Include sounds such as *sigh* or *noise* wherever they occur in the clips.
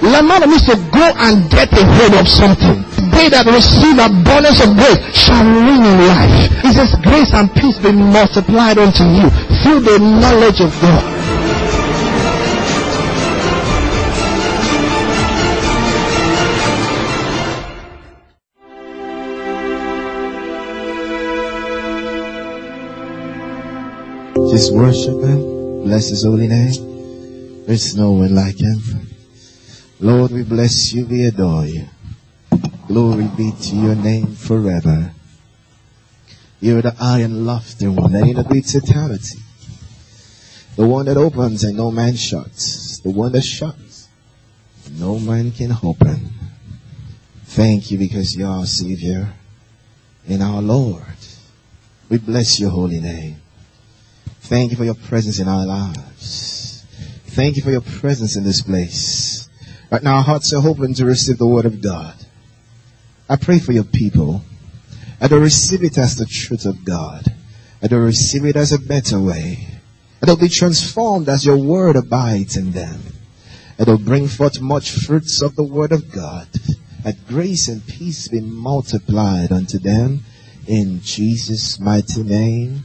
Lambano means to go and get a hold of something. They that receive abundance of grace shall reign in life. It says, grace and peace be multiplied unto you through the knowledge of God. Just worship Him. Bless His holy name. There's no one like Him. Lord, we bless you. We adore you. Glory be to your name forever. You're the high and lofty one that integrates eternity. The one that opens and no man shuts. The one that shuts no man can open. Thank you because you're our Savior and our Lord. We bless your holy name. Thank you for your presence in our lives. Thank you for your presence in this place. Right now, our hearts are open to receive the word of God. I pray for your people. And they'll receive it as the truth of God. And they'll receive it as a better way. And they'll be transformed as your word abides in them. And they'll bring forth much fruits of the word of God. That grace and peace be multiplied unto them in Jesus' mighty name.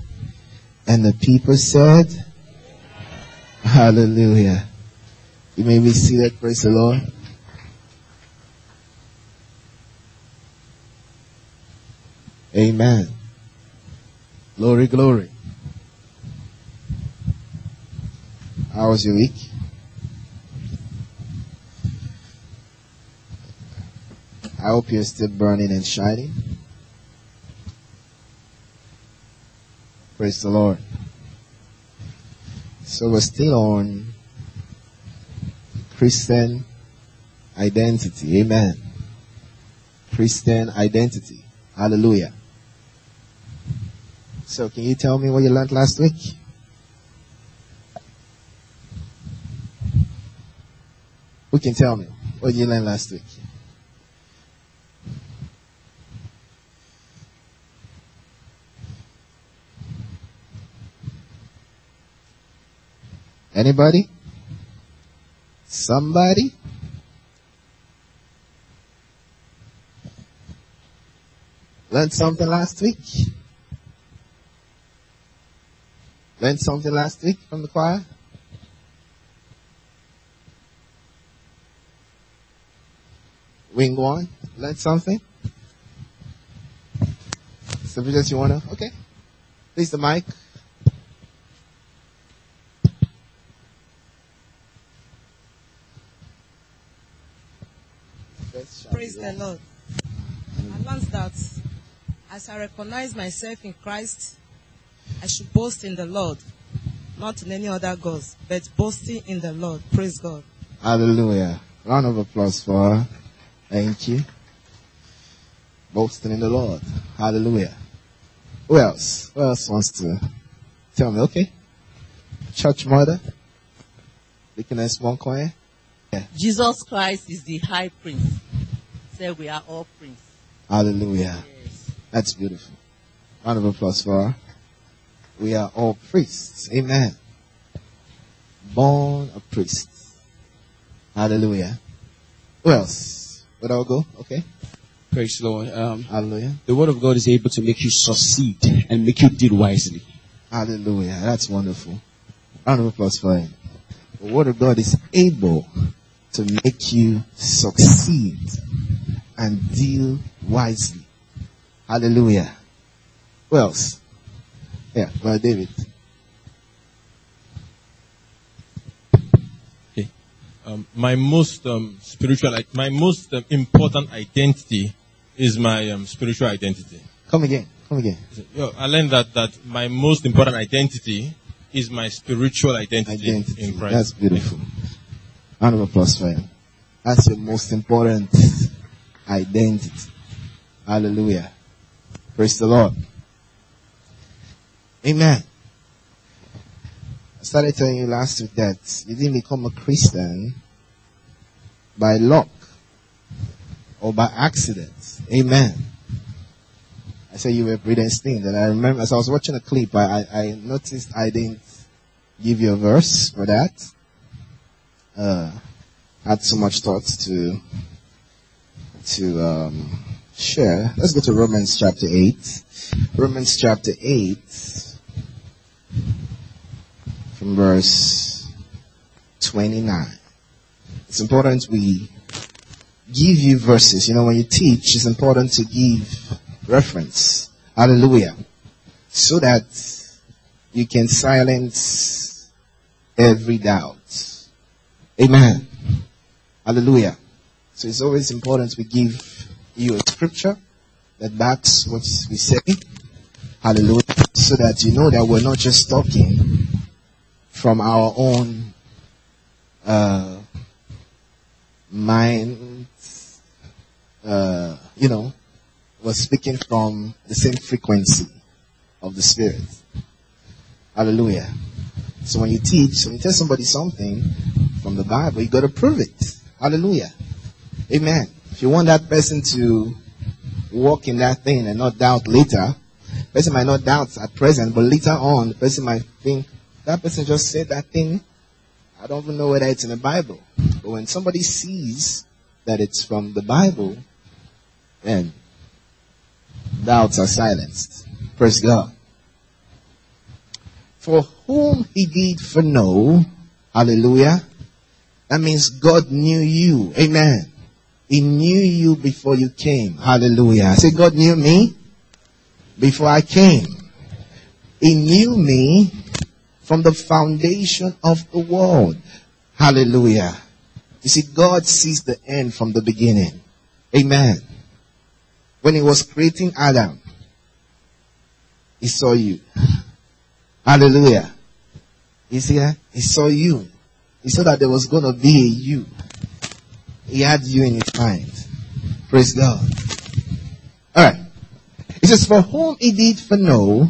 And the people said, Hallelujah. You may be seated, praise the Lord. Amen. Glory, glory. How was your week? I hope you're still burning and shining. Praise the Lord. So we're still on Christian identity. Amen. Christian identity. Hallelujah. So can you tell me what you learned last week? Who can tell me what you learned last week? Anybody? Somebody? Learned something last week? Learned something last week from the choir? Wing one? Learned something? So just you wanna? Okay. Please the mic. Praise the Lord. I learned that as I recognize myself in Christ, I should boast in the Lord, not in any other gods, but boasting in the Lord. Praise God. Hallelujah. Round of applause for her. Thank you. Boasting in the Lord. Hallelujah. Who else? Who else wants to tell me? Okay. Church mother. Deaconess Yeah. Jesus Christ is the high priest. Say we are all priests. Hallelujah. Yes. That's beautiful. Round of applause for her. We are all priests. Amen. Born a priest. Hallelujah. Who else? Where do I go? Okay. Praise the Lord. Um, Hallelujah. the word of God is able to make you succeed and make you deal wisely. Hallelujah. That's wonderful. Round of applause for him. The word of God is able to make you succeed and deal wisely. Hallelujah. Who else? Yeah, Brother David. Um, my most um, spiritual, my most um, important identity is my um, spiritual identity. Come again. Come again. Yo, I learned that that my most important identity is my spiritual identity, Identity. in Christ. That's beautiful. Round of applause for him. That's your most important identity. Hallelujah. Praise the Lord. Amen. I started telling you last week that you didn't become a Christian by luck or by accident. Amen. I said you were predestined, and I remember as I was watching a clip, I, I, noticed I didn't give you a verse for that. Uh, had so much thought to to um, share. Let's go to Romans chapter eight. Romans chapter eight, from verse twenty-nine. It's important we give you verses. You know, when you teach, it's important to give reference. Hallelujah. So that you can silence every doubt. Amen. Hallelujah. So it's always important we give you a scripture that backs what we say. Hallelujah. So that you know that we're not just talking from our own uh, mind, uh, you know, we're speaking from the same frequency of the Spirit. Hallelujah. So when you teach, when you tell somebody something from the Bible, you gotta prove it. Hallelujah. Amen. If you want that person to walk in that thing and not doubt later, person might not doubt at present, but later on, the person might think, that person just said that thing. I don't even know whether it's in the Bible. But when somebody sees that it's from the Bible, then doubts are silenced. Praise God. For whom he did foreknow, hallelujah, that means God knew you. Amen. He knew you before you came. Hallelujah. I say God knew me before I came. He knew me from the foundation of the world. Hallelujah. You see, God sees the end from the beginning. Amen. When he was creating Adam, he saw you. Hallelujah. You see that? He saw you. He saw that there was going to be a you. He had you in his mind. Praise God. Alright. He says, for whom he did for foreknow,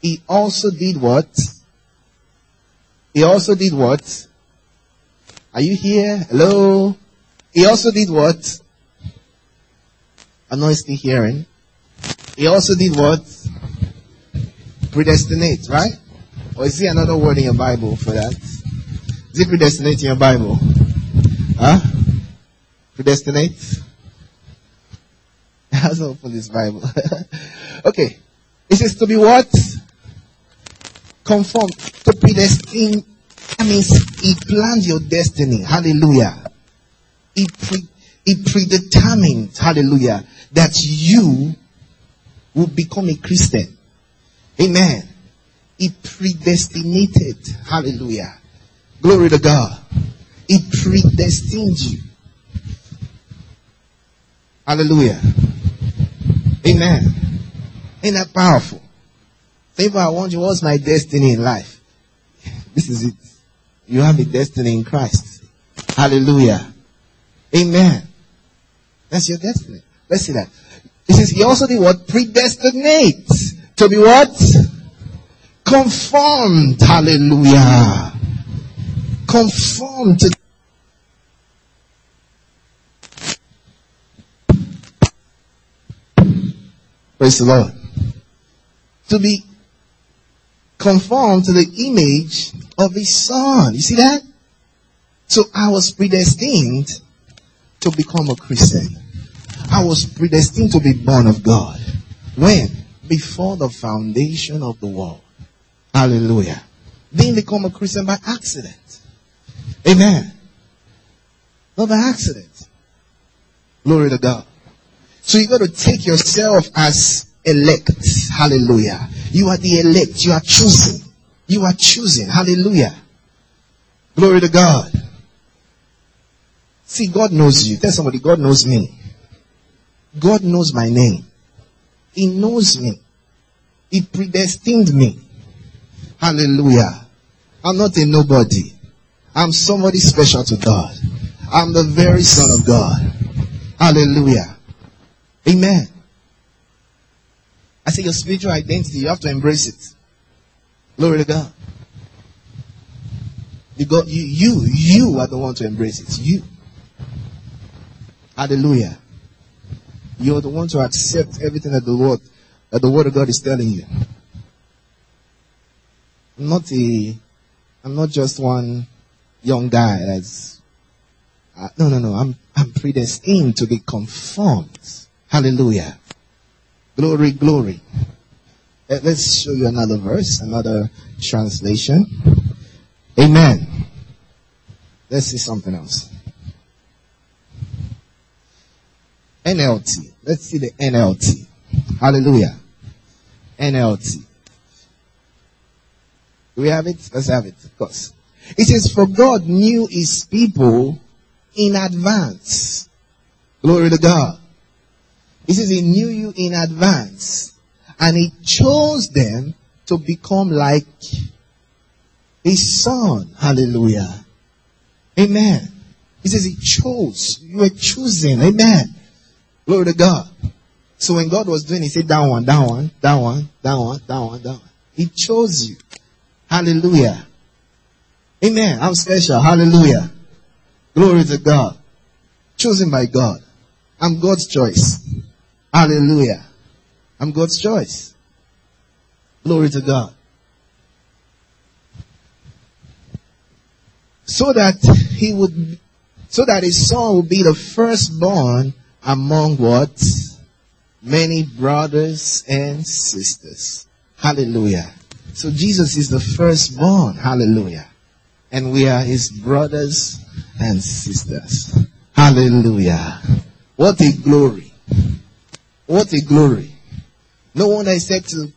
he also did what? He also did what? Are you here? Hello? He also did what? I'm not still hearing. He also did what? Predestinate, right? Or is there another word in your Bible for that? Is it predestinate in your Bible? Huh? Predestinate? *laughs* Let's open this Bible. *laughs* okay. It says to be what? Conform. To predestine. That means he planned your destiny. Hallelujah. He, pre- he predetermined. Hallelujah. That you will become a Christian. Amen. He predestinated. Hallelujah. Glory to God. He predestined you. Hallelujah. Amen. Ain't that powerful? I want you. What's my destiny in life? *laughs* This is it. You have a destiny in Christ. Hallelujah. Amen. That's your destiny. Let's see that. He says he also did what? Predestinate. To be what? Conformed. Hallelujah. Conformed to Praise the Lord. To be conformed to the image of his son. You see that? So I was predestined to become a Christian. I was predestined to be born of God. When? Before the foundation of the world. Hallelujah. Didn't become a Christian by accident. Amen. Not by accident. Glory to God. So you've got to take yourself as elect. Hallelujah. You are the elect. You are chosen. You are chosen. Hallelujah. Glory to God. See, God knows you. Tell somebody, God knows me. God knows my name. He knows me. He predestined me. Hallelujah. I'm not a nobody. I'm somebody special to God. I'm the very Son of God. Hallelujah. Amen. I say your spiritual identity, you have to embrace it. Glory to God. You got you you you are the one to embrace it. You. Hallelujah. You're the one to accept everything that the word that the word of God is telling you. I'm not a I'm not just one young guy that's uh, no no no I'm I'm predestined to be conformed. Hallelujah. Glory, glory. Let's show you another verse, another translation. Amen. Let's see something else. NLT. Let's see the NLT. Hallelujah. NLT. Do we have it? Let's have it, of course. It says, For God knew his people in advance. Glory to God. He says he knew you in advance. And he chose them to become like his son. Hallelujah. Amen. He says he chose. You were chosen. Amen. Glory to God. So when God was doing, he said, down one, down one, down one, down one, down one, down one. He chose you. Hallelujah. Amen. I'm special. Hallelujah. Glory to God. Chosen by God. I'm God's choice. Hallelujah. I'm God's choice. Glory to God. So that he would, so that his son would be the firstborn among what? Many brothers and sisters. Hallelujah. So Jesus is the firstborn. Hallelujah. And we are his brothers and sisters. Hallelujah. What a glory. What a glory. No wonder he said to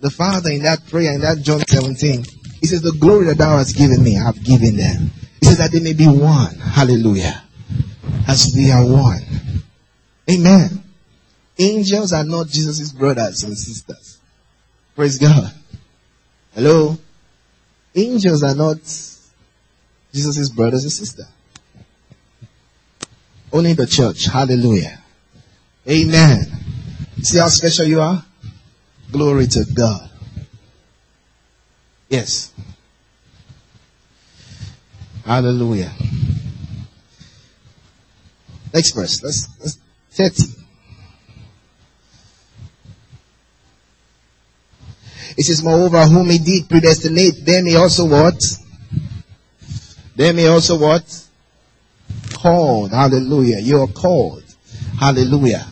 the Father in that prayer in that John 17, he says, the glory that thou hast given me, I have given them. He says that they may be one. Hallelujah. As we are one. Amen. Angels are not Jesus' brothers and sisters. Praise God. Hello? Angels are not Jesus' brothers and sisters. Only the church. Hallelujah. Amen. See how special you are? Glory to God. Yes. Hallelujah. Next verse. Let's, let's 30. It says, moreover, whom he did predestinate, them he also what? Them he also what? Called. Hallelujah. You're called. Hallelujah.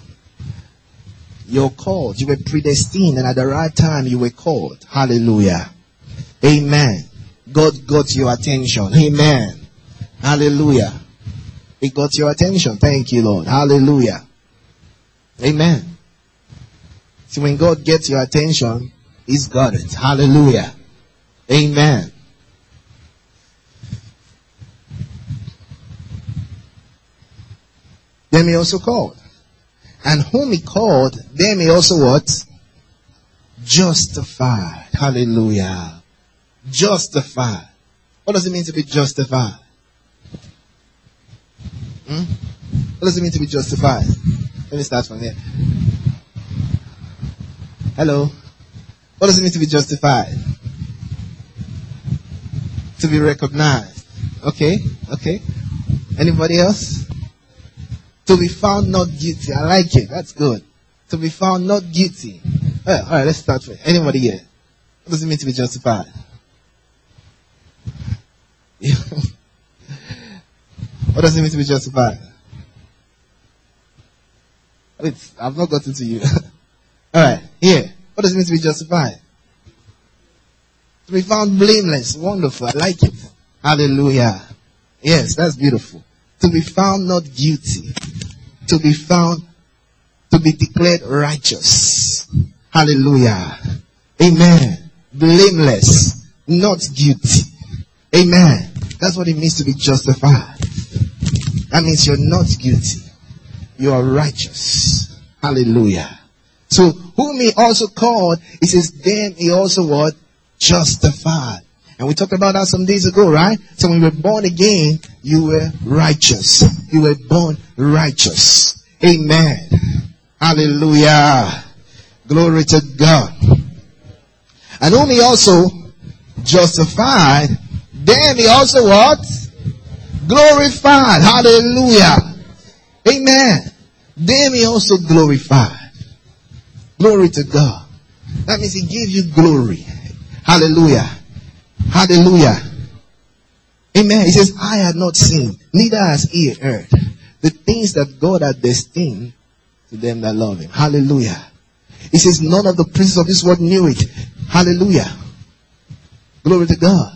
You're called. You were predestined and at the right time you were called. Hallelujah. Amen. God got your attention. Amen. Hallelujah. He got your attention. Thank you, Lord. Hallelujah. Amen. See, when God gets your attention, He's got it. Hallelujah. Amen. Them he also called. And whom he called, them he also what? Justified. Hallelujah. Justified. What does it mean to be justified? Hmm? What does it mean to be justified? Let me start from here. Hello. What does it mean to be justified? To be recognized. Okay, okay. Anybody else? To be found not guilty. I like it. That's good. To be found not guilty. Uh, all right, let's start with anybody here. What does it mean to be justified? *laughs* what does it mean to be justified? Wait, I've not gotten to you. *laughs* all right, here. What does it mean to be justified? To be found blameless. Wonderful. I like it. Hallelujah. Yes, that's beautiful. To be found not guilty. To be found, to be declared righteous. Hallelujah. Amen. Blameless. Not guilty. Amen. That's what it means to be justified. That means you're not guilty. You are righteous. Hallelujah. So whom he also called, he says, then he also what? Justified. And we talked about that some days ago, right? So when you were born again, you were righteous. You were born righteous. Amen. Hallelujah. Glory to God. And whom he also justified, then he also what? Glorified. Hallelujah. Amen. Then he also glorified. Glory to God. That means he gave you glory. Hallelujah. Hallelujah. Amen. He says, I had not seen, neither has he heard the things that God had destined to them that love him. Hallelujah. He says, none of the princes of this world knew it. Hallelujah. Glory to God.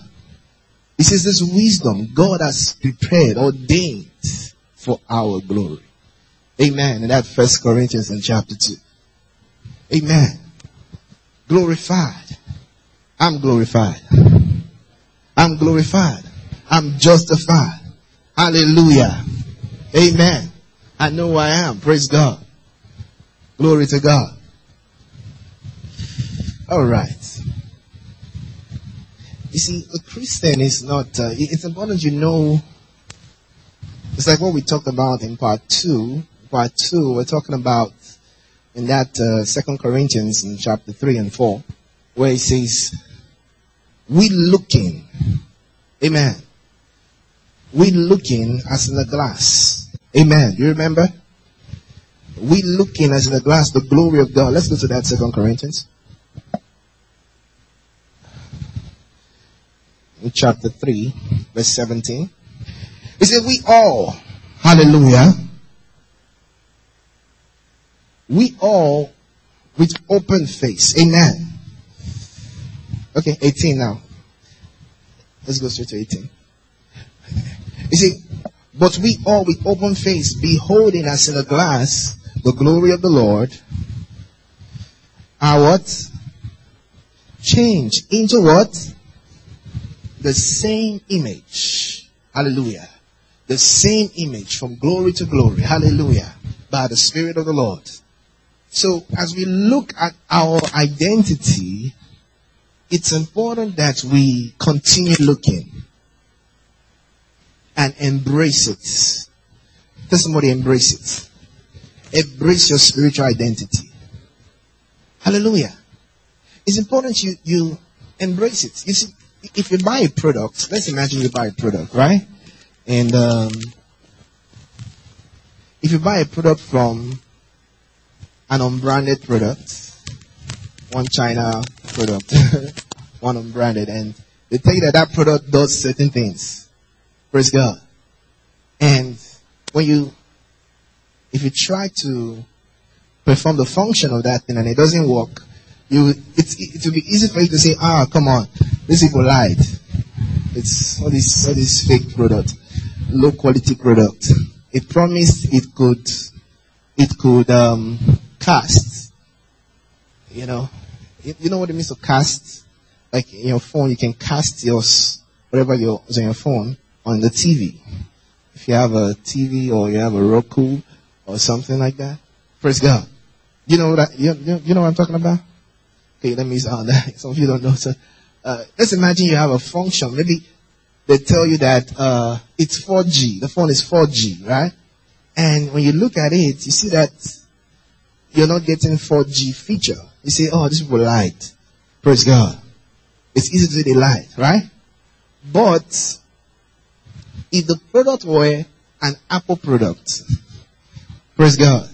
He says, this wisdom God has prepared, ordained for our glory. Amen. And that first Corinthians in chapter 2. Amen. Glorified. I'm glorified. I'm glorified. I'm justified. Hallelujah. Amen. I know who I am. Praise God. Glory to God. All right. You see, a Christian is not, uh, it's important you know, it's like what we talked about in part two. Part two, we're talking about in that uh, Second Corinthians in chapter three and four, where it says, "We looking, Amen. We looking as in a glass, Amen." You remember? We looking as in a glass the glory of God. Let's go to that Second Corinthians. In chapter 3, verse 17. He said, We all, hallelujah, we all with open face. Amen. Okay, 18 now. Let's go straight to 18. You see, but we all with open face, beholding as in a glass the glory of the Lord, are what? Change into what? The same image. Hallelujah. The same image from glory to glory. Hallelujah. By the Spirit of the Lord. So as we look at our identity, it's important that we continue looking and embrace it. Tell somebody embrace it. Embrace your spiritual identity. Hallelujah. It's important you, you embrace it. You see, if you buy a product, let's imagine you buy a product, right? And um, if you buy a product from an unbranded product, one China product, *laughs* one unbranded, and they tell you that that product does certain things. Praise God. And when you, if you try to perform the function of that thing and it doesn't work, you, it's, it will be easy for you to say, ah, come on, these people lied. It's all this, all this fake product, low quality product. It promised it could, it could, um, cast. You know, you, know what it means to cast? Like in your phone, you can cast your, whatever your, is on your phone on the TV. If you have a TV or you have a Roku or something like that, praise God. You know that, you, you, you know what I'm talking about? Okay, let me sound *laughs* that. Some of you don't know. So, uh, let's imagine you have a function. Maybe they tell you that, uh, it's 4G. The phone is 4G, right? And when you look at it, you see that you're not getting 4G feature. You say, oh, these people lied. Praise God. It's easy to say they lied, right? But, if the product were an Apple product, praise God.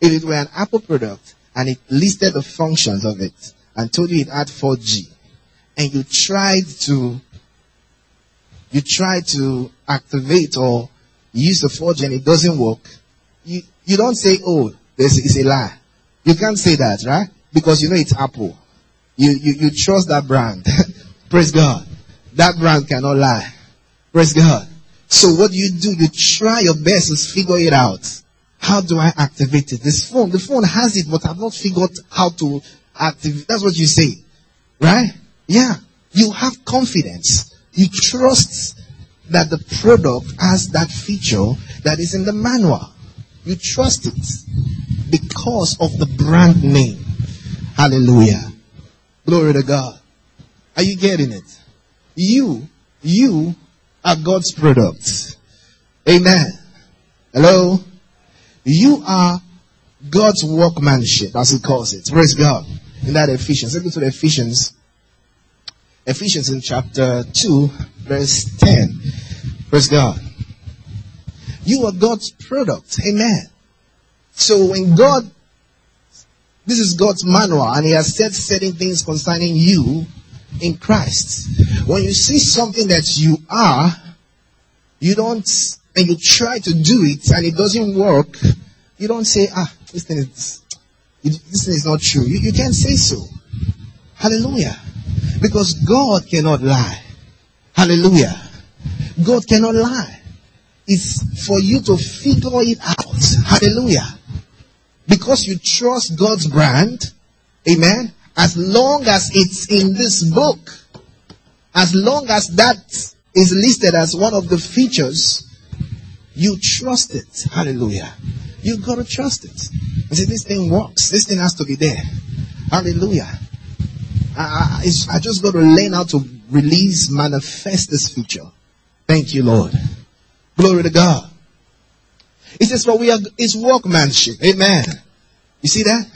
If it were an Apple product and it listed the functions of it and told you it had 4G and you tried to, you tried to activate or use the 4G and it doesn't work, you, you don't say, oh, this is a lie. You can't say that, right? Because you know it's Apple. You, you, you trust that brand. *laughs* Praise God. That brand cannot lie. Praise God. So what do you do? You try your best to figure it out. How do I activate it? This phone, the phone has it, but I've not figured how to activate. That's what you say. Right? Yeah. You have confidence. You trust that the product has that feature that is in the manual. You trust it because of the brand name. Hallelujah. Glory to God. Are you getting it? You, you are God's product. Amen. Hello? You are God's workmanship, as he calls it. Praise God. In that Ephesians. Let's go to the Ephesians. Ephesians in chapter 2, verse 10. Praise God. You are God's product. Amen. So when God, this is God's manual and he has said certain things concerning you in Christ. When you see something that you are, you don't, and you try to do it and it doesn't work, you don't say, ah, this thing is, this thing is not true. You, you can't say so. Hallelujah. Because God cannot lie. Hallelujah. God cannot lie. It's for you to figure it out. Hallelujah. Because you trust God's brand. Amen. As long as it's in this book. As long as that is listed as one of the features, you trust it. Hallelujah. You've gotta trust it. And say, this thing works. This thing has to be there. Hallelujah. I, I, I just got to learn how to release, manifest this feature. Thank you, Lord. Glory to God. It says, for we are, it's workmanship. Amen. You see that?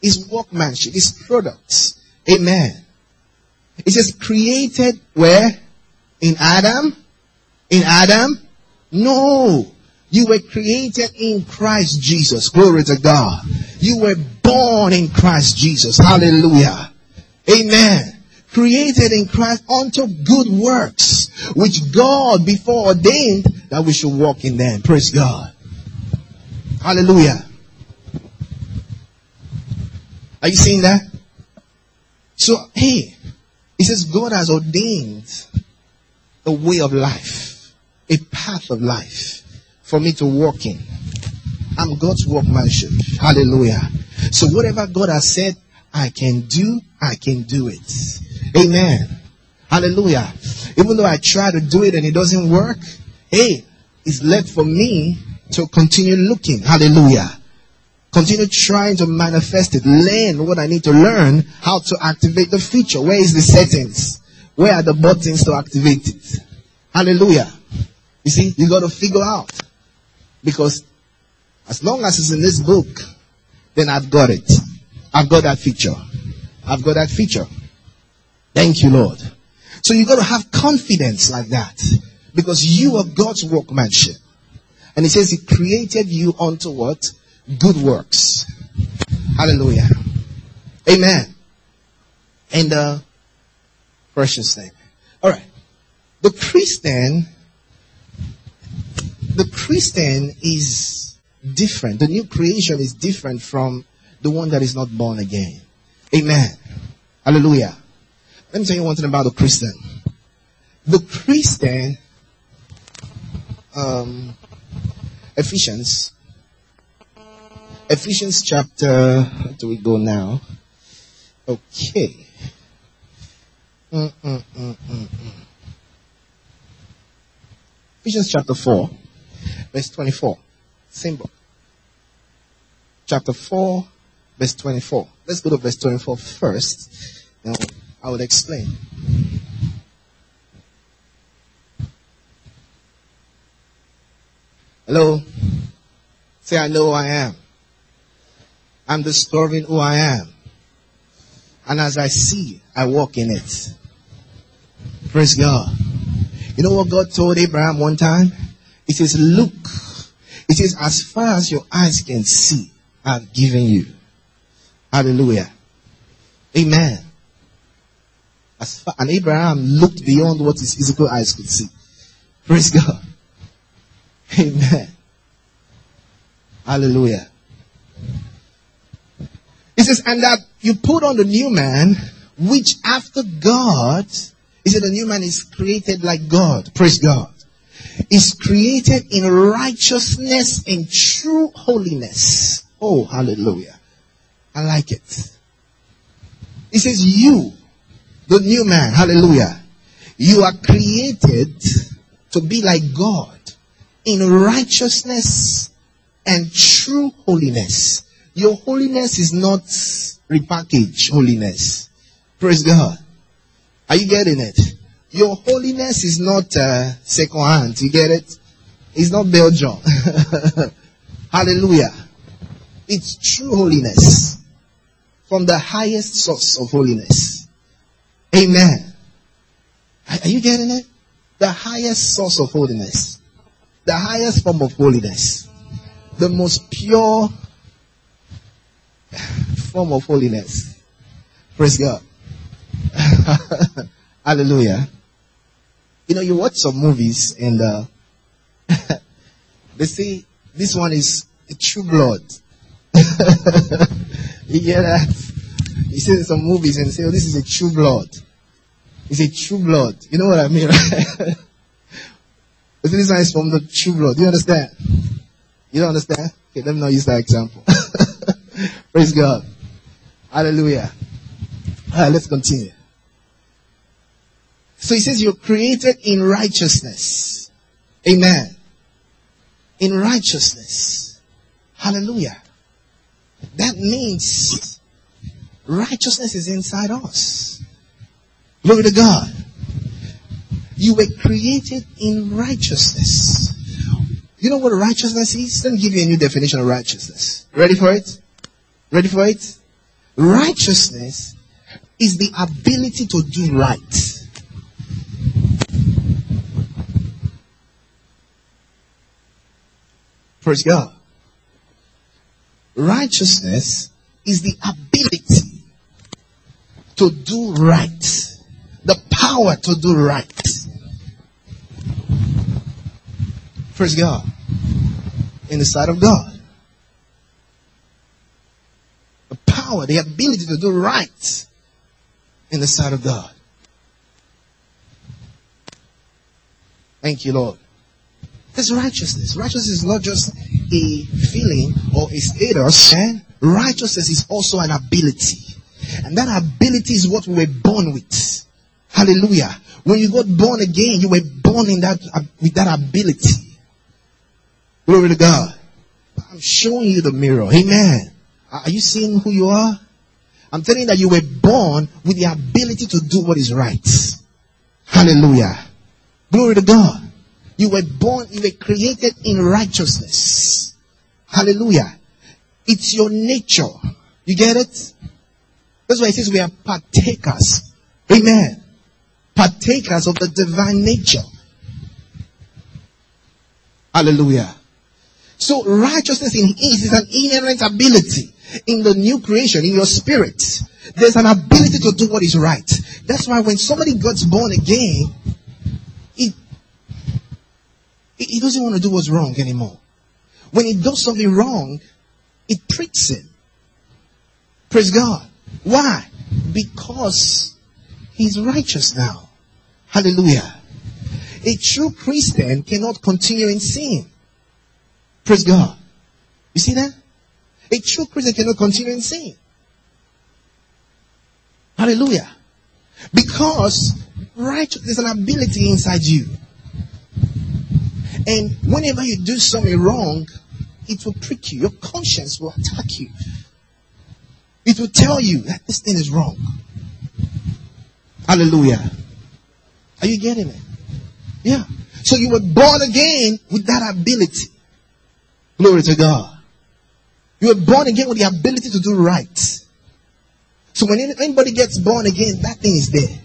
It's workmanship. It's products. Amen. It says created where? In Adam? In Adam? No. You were created in Christ Jesus. Glory to God. You were born in Christ Jesus. Hallelujah. Amen. Created in Christ unto good works, which God before ordained that we should walk in them. Praise God. Hallelujah. Are you seeing that? So, hey, it says God has ordained a way of life, a path of life for me to walk in. I'm God's workmanship. Hallelujah. So whatever God has said I can do, I can do it. Amen. Hallelujah. Even though I try to do it and it doesn't work, hey, it's left for me to continue looking. Hallelujah. Continue trying to manifest it. Learn what I need to learn, how to activate the feature. Where is the settings? Where are the buttons to activate it? Hallelujah. You see, you got to figure out. Because as long as it's in this book, then I've got it. I've got that feature. I've got that feature. Thank you, Lord. So you got to have confidence like that because you are God's workmanship. And he says he created you unto what? Good works. Hallelujah. Amen. And the precious name. All right. The Christian the Christian is different. The new creation is different from the one that is not born again. Amen. Hallelujah. Let me tell you one thing about the Christian. The Christian, um, Ephesians, Ephesians chapter, where do we go now? Okay. Mm, mm, mm, mm, mm. Ephesians chapter 4, verse 24. Same book. Chapter 4, verse 24. Let's go to verse 24 first. And I will explain. Hello? Say, I know who I am. I'm discovering who I am. And as I see, I walk in it. Praise God. You know what God told Abraham one time? He says, look. He says, as far as your eyes can see, I've given you. Hallelujah. Amen. As far, and Abraham looked beyond what his physical eyes could see. Praise God. Amen. Hallelujah. He says, and that you put on the new man, which after God, he said the new man is created like God. Praise God. Is created in righteousness and true holiness. Oh, hallelujah. I like it. He says, you, the new man, hallelujah. You are created to be like God in righteousness and true holiness. Your holiness is not repackaged holiness. Praise God. Are you getting it? your holiness is not uh, second hand. You get it? It's not Belgium. *laughs* Hallelujah. It's true holiness from the highest source of holiness. Amen. Are are you getting it? The highest source of holiness. The highest form of holiness. The most pure form of holiness. Praise God. *laughs* Hallelujah. You know, you watch some movies and uh, *laughs* they say this one is a true blood. *laughs* you hear that? You see some movies and say, oh, this is a true blood. It's a true blood. You know what I mean, right? But this is from the true blood. Do you understand? You don't understand? Okay, let me not use that example. *laughs* Praise God. Hallelujah. Alright, let's continue. So he says you're created in righteousness. Amen. In righteousness. Hallelujah. That means righteousness is inside us. Glory to God. You were created in righteousness. You know what righteousness is? Let me give you a new definition of righteousness. Ready for it? Ready for it? Righteousness is the ability to do right. Praise God. Righteousness is the ability to do right. The power to do right. Praise God. In the sight of God. The power, the ability to do right in the sight of God. Thank you, Lord. That's righteousness. Righteousness is not just a feeling or a status. Eh? Righteousness is also an ability. And that ability is what we were born with. Hallelujah. When you got born again, you were born in that, with that ability. Glory to God. I'm showing you the mirror. Amen. Are you seeing who you are? I'm telling you that you were born with the ability to do what is right. Hallelujah. Glory to God. You were born, you were created in righteousness. Hallelujah. It's your nature. You get it? That's why it says we are partakers. Amen. Partakers of the divine nature. Hallelujah. So righteousness in is is an inherent ability in the new creation, in your spirit. There's an ability to do what is right. That's why when somebody gets born again, it, he doesn't want to do what's wrong anymore. When he does something wrong, it pricks him. Praise God. Why? Because he's righteous now. Hallelujah. A true Christian cannot continue in sin. Praise God. You see that? A true Christian cannot continue in sin. Hallelujah. Because righteous, there's an ability inside you. And whenever you do something wrong, it will prick you. Your conscience will attack you. It will tell you that this thing is wrong. Hallelujah. Are you getting it? Yeah. So you were born again with that ability. Glory to God. You were born again with the ability to do right. So when anybody gets born again, that thing is there.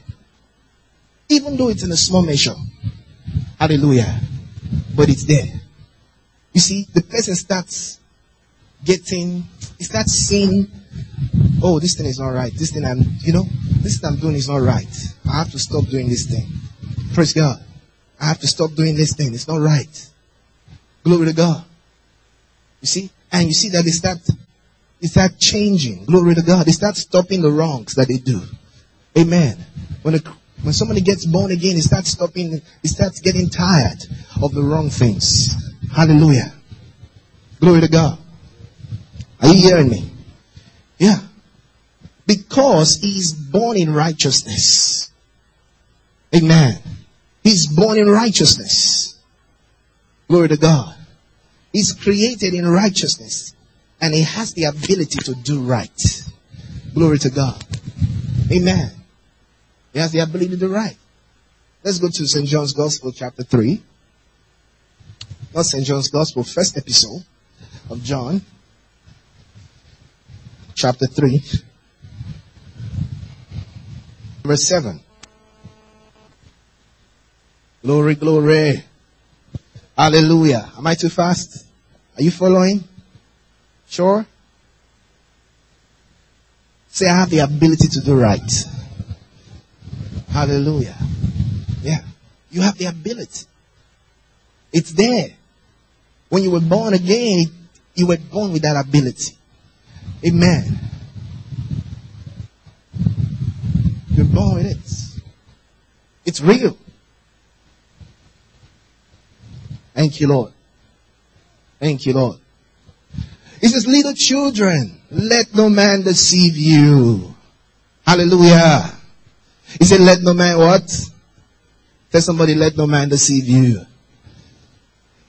Even though it's in a small measure. Hallelujah. But it's there. You see, the person starts getting, he starts seeing, oh, this thing is not right. This thing I'm, you know, this thing I'm doing is not right. I have to stop doing this thing. Praise God. I have to stop doing this thing. It's not right. Glory to God. You see? And you see that they start, they start changing. Glory to God. They start stopping the wrongs that they do. Amen. When when somebody gets born again, he starts stopping, he starts getting tired of the wrong things. Hallelujah. Glory to God. Are you hearing me? Yeah. Because he's born in righteousness. Amen. He's born in righteousness. Glory to God. He's created in righteousness. And he has the ability to do right. Glory to God. Amen. He has the ability to do right. Let's go to St. John's Gospel, chapter 3. Not St. John's Gospel, first epistle of John, chapter 3, verse 7. Glory, glory. Hallelujah. Am I too fast? Are you following? Sure? Say, I have the ability to do right. Hallelujah. Yeah. You have the ability. It's there. When you were born again, you were born with that ability. Amen. You're born with it. It's real. Thank you, Lord. Thank you, Lord. He says, little children, let no man deceive you. Hallelujah. He said, let no man what? Tell somebody, let no man deceive you.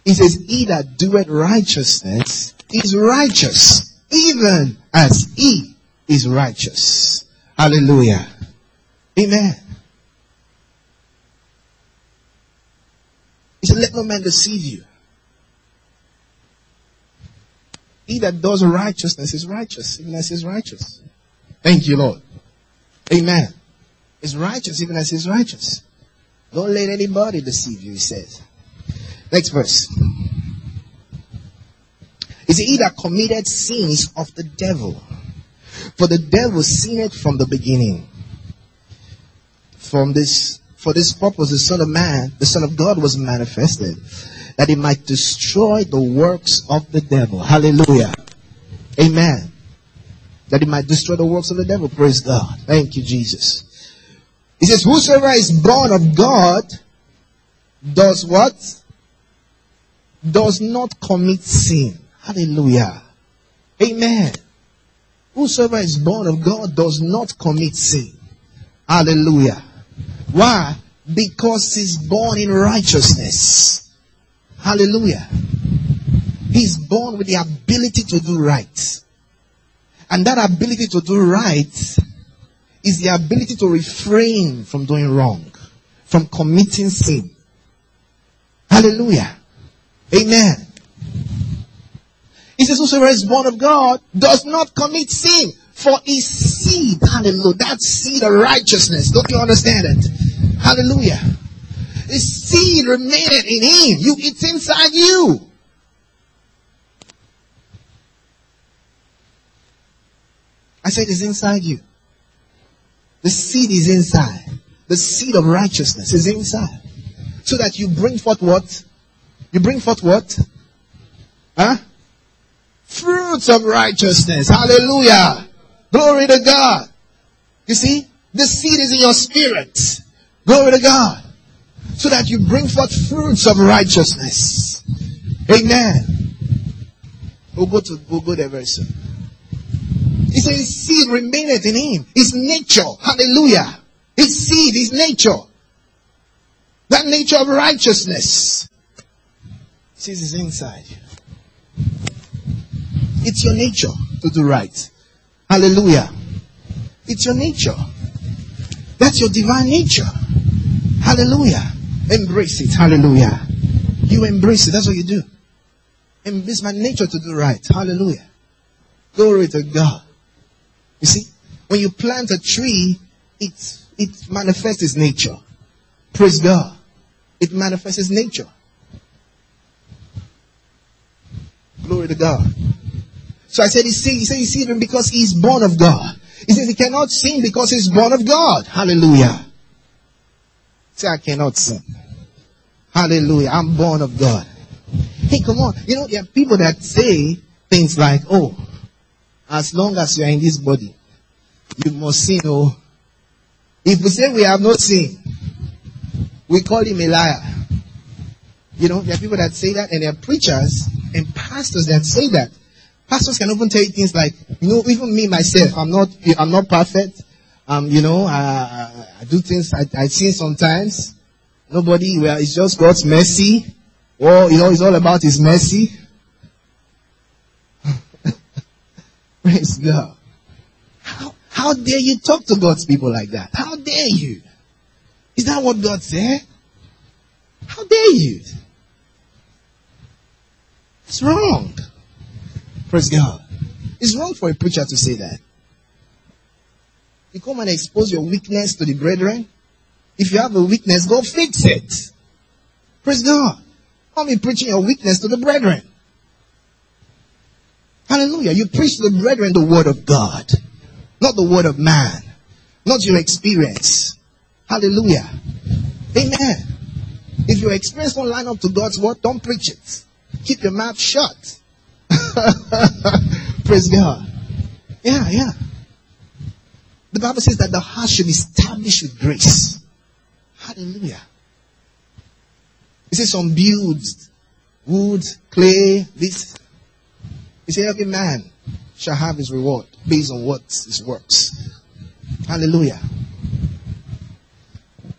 He says, he that doeth righteousness is righteous, even as he is righteous. Hallelujah. Amen. He said, let no man deceive you. He that does righteousness is righteous, even as he is righteous. Thank you, Lord. Amen. Is righteous, even as is righteous. Don't let anybody deceive you, he says. Next verse. Is he that committed sins of the devil? For the devil sinned from the beginning. From this, for this purpose, the Son of Man, the Son of God was manifested, that he might destroy the works of the devil. Hallelujah. Amen. That he might destroy the works of the devil. Praise God. Thank you, Jesus. He says, whosoever is born of God does what? Does not commit sin. Hallelujah. Amen. Whosoever is born of God does not commit sin. Hallelujah. Why? Because he's born in righteousness. Hallelujah. He's born with the ability to do right. And that ability to do right is the ability to refrain from doing wrong, from committing sin. Hallelujah. Amen. He says, whosoever is born of God does not commit sin. For his seed, hallelujah, that seed of righteousness. Don't you understand it? Hallelujah. His seed remaineth in him. You, it's inside you. I said it's inside you. The seed is inside. The seed of righteousness is inside. So that you bring forth what? You bring forth what? Huh? Fruits of righteousness. Hallelujah. Glory to God. You see? The seed is in your spirit. Glory to God. So that you bring forth fruits of righteousness. Amen. We'll go to, we'll go there very soon. He says his seed remaineth in him. His nature. Hallelujah. His seed, his nature. That nature of righteousness. Says it's inside. It's your nature to do right. Hallelujah. It's your nature. That's your divine nature. Hallelujah. Embrace it. Hallelujah. You embrace it. That's what you do. Embrace my nature to do right. Hallelujah. Glory to God. You see, when you plant a tree, it, it manifests its nature. Praise God. It manifests its nature. Glory to God. So I said, he said, he said, he see him because he's born of God. He says he cannot sin because he's born of God. Hallelujah. Say, I cannot sin. Hallelujah. I'm born of God. Hey, come on. You know, there are people that say things like, oh, as long as you are in this body, you must sin. Oh, if we say we have not sinned, we call him a liar. You know, there are people that say that, and there are preachers and pastors that say that. Pastors can often tell you things like, you know, even me myself, I'm not, I'm not perfect. Um, you know, I, I do things I, I sin sometimes. Nobody, well, it's just God's mercy. Or, you know, it's all about His mercy. *laughs* Praise God. How, how dare you talk to God's people like that? How dare you? Is that what God said? How dare you? It's wrong. Praise God. It's wrong for a preacher to say that. You come and expose your weakness to the brethren. If you have a weakness, go fix it. Praise God. Come be preaching your weakness to the brethren. Hallelujah. You preach to the brethren the word of God, not the word of man, not your experience. Hallelujah. Amen. If your experience don't line up to God's word, don't preach it. Keep your mouth shut. *laughs* Praise God. Yeah, yeah. The Bible says that the heart should be established with grace. Hallelujah. It says some builds, wood, clay, this. He says every man shall have his reward based on what his works. Hallelujah.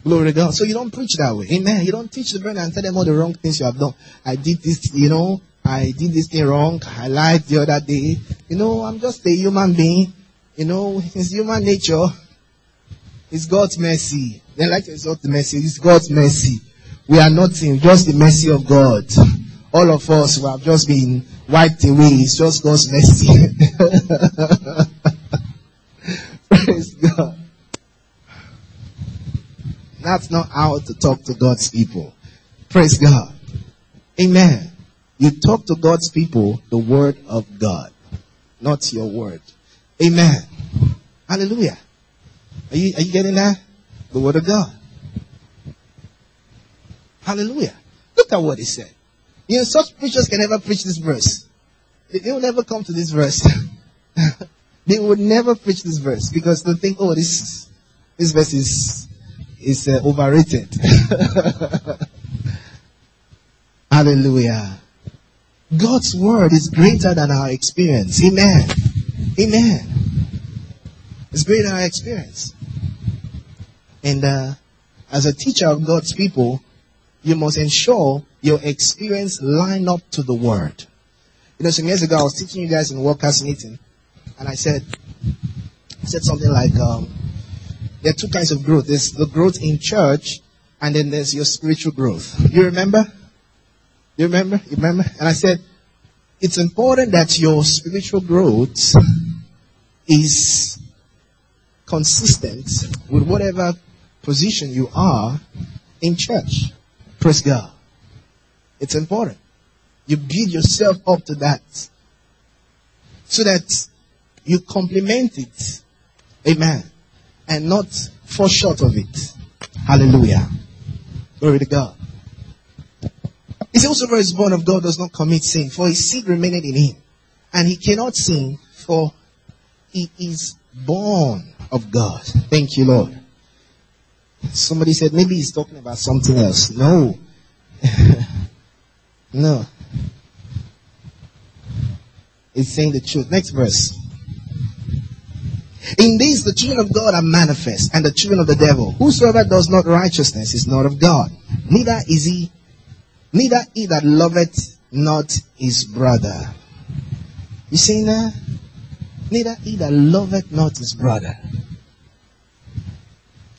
Glory to God. So you don't preach that way. Amen. You don't teach the brethren and tell them all the wrong things you have done. I did this, you know, I did this thing wrong. I lied the other day. You know, I'm just a human being. You know, it's human nature. It's God's mercy. They like to exalt the mercy. It's God's mercy. We are nothing, just the mercy of God. All of us who have just been wiped away. It's just God's mercy. *laughs* Praise God. That's not how to talk to God's people. Praise God. Amen. You talk to God's people the word of God, not your word. Amen. Hallelujah. Are you, are you getting that? The word of God. Hallelujah. Look at what he said. You know, such preachers can never preach this verse. They, will never come to this verse. *laughs* they would never preach this verse because they think, oh, this, this verse is, is uh, overrated. *laughs* Hallelujah. God's word is greater than our experience. Amen. Amen. It's greater than our experience. And uh, as a teacher of God's people, you must ensure your experience line up to the word. You know, some years ago, I was teaching you guys in workers meeting, and I said, I said something like, um, there are two kinds of growth. There's the growth in church, and then there's your spiritual growth. You remember? You remember? You remember? And I said, it's important that your spiritual growth is consistent with whatever position you are in church. Praise God. It's important. You build yourself up to that so that you complement it. Amen. And not fall short of it. Hallelujah. Glory to God. He said, Whosoever is born of God does not commit sin, for his seed remaineth in him. And he cannot sin, for he is born of God. Thank you, Lord. Somebody said maybe he's talking about something else. No. *laughs* no. It's saying the truth. Next verse. In this the children of God are manifest, and the children of the devil. Whosoever does not righteousness is not of God. Neither is he, neither he that loveth not his brother. You see now? Neither he that loveth not his brother.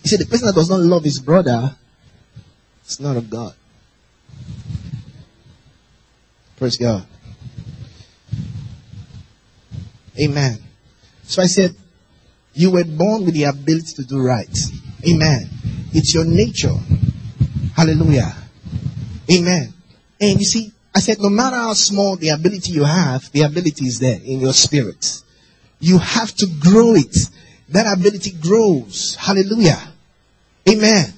You see, the person that does not love his brother is not of God. Praise God. Amen. So I said, you were born with the ability to do right. Amen. It's your nature. Hallelujah. Amen. And you see, I said, no matter how small the ability you have, the ability is there in your spirit. You have to grow it. That ability grows. Hallelujah. Amen.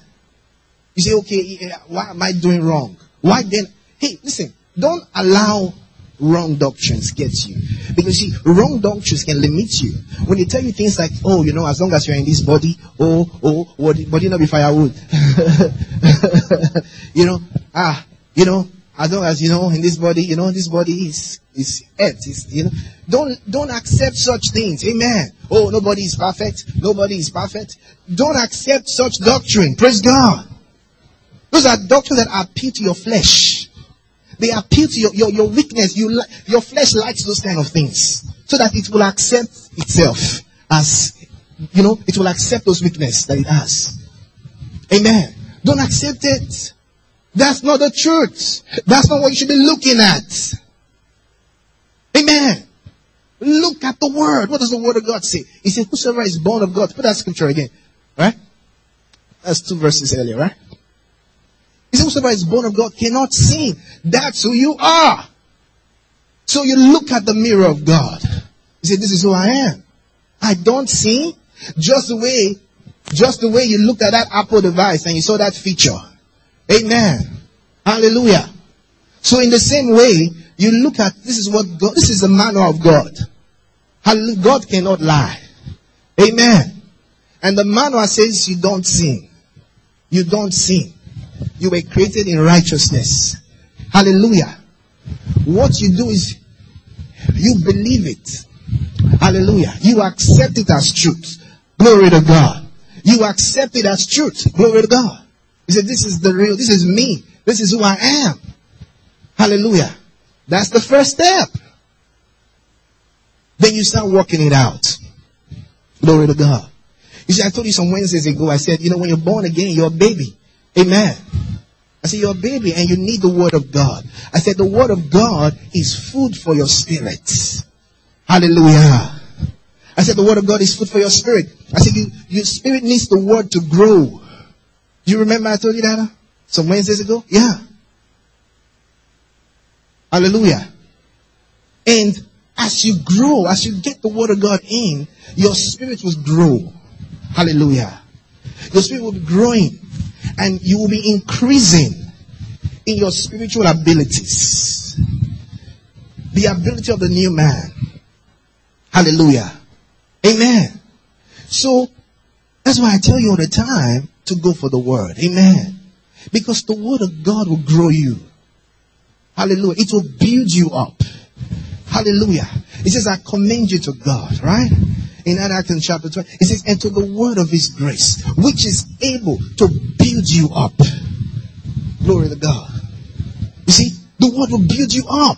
You say, okay, eh, why am I doing wrong? Why then? Hey, listen, don't allow wrong doctrines get you. Because see, wrong doctrines can limit you. When they tell you things like, oh, you know, as long as you're in this body, oh, oh, what, body not be firewood. *laughs* you know, ah, you know, as long as you know in this body, you know, this body is is earth. Is, you know, don't don't accept such things. Amen. Oh, nobody is perfect. Nobody is perfect. Don't accept such doctrine. Praise God. Those are doctrines that appeal to your flesh. They appeal to your, your, your weakness. You, li- your flesh likes those kind of things. So that it will accept itself as, you know, it will accept those weaknesses that it has. Amen. Don't accept it. That's not the truth. That's not what you should be looking at. Amen. Look at the word. What does the word of God say? He said, whosoever is born of God. Put that scripture again. Right? That's two verses earlier, right? He whosoever is born of God cannot sin. That's who you are. So you look at the mirror of God. You say, this is who I am. I don't sin. Just the way, just the way you looked at that Apple device and you saw that feature. Amen. Hallelujah. So in the same way, you look at, this is what God, this is the manner of God. God cannot lie. Amen. And the manual says you don't sin. You don't sin. You were created in righteousness. Hallelujah. What you do is you believe it. Hallelujah. You accept it as truth. Glory to God. You accept it as truth. Glory to God. You say, this is the real, this is me. This is who I am. Hallelujah. That's the first step. Then you start working it out. Glory to God. You see, I told you some Wednesdays ago, I said, you know, when you're born again, you're a baby. Amen. I said, you're a baby and you need the word of God. I said, the word of God is food for your spirit. Hallelujah. I said, the word of God is food for your spirit. I said, you, your spirit needs the word to grow. Do you remember I told you that uh, some Wednesdays ago? Yeah. Hallelujah. And as you grow, as you get the word of God in, your spirit will grow. Hallelujah. Your spirit will be growing and you will be increasing in your spiritual abilities. The ability of the new man. Hallelujah. Amen. So that's why I tell you all the time to go for the word. Amen. Because the word of God will grow you. Hallelujah. It will build you up. Hallelujah. It says, I commend you to God, right? In Acts chapter 12, it says, and to the word of his grace, which is able to build you up. Glory to God. You see, the word will build you up.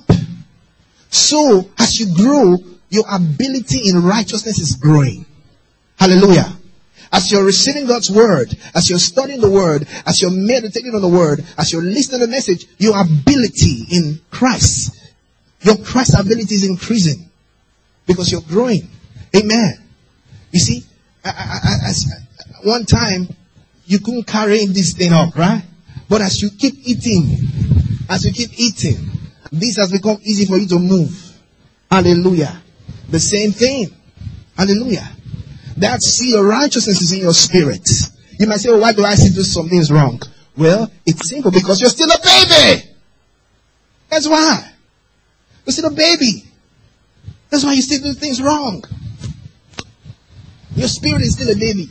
So, as you grow, your ability in righteousness is growing. Hallelujah. As you're receiving God's word, as you're studying the word, as you're meditating on the word, as you're listening to the message, your ability in Christ, your Christ ability is increasing because you're growing. Amen. You see, I, I, I, one time you couldn't carry this thing up, right? But as you keep eating, as you keep eating, this has become easy for you to move. Hallelujah. The same thing. Hallelujah. That seed of righteousness is in your spirit. You might say, oh, why do I still do some things wrong? Well, it's simple because you're still a baby. That's why. You're still a baby. That's why you still do things wrong. Your spirit is still a baby.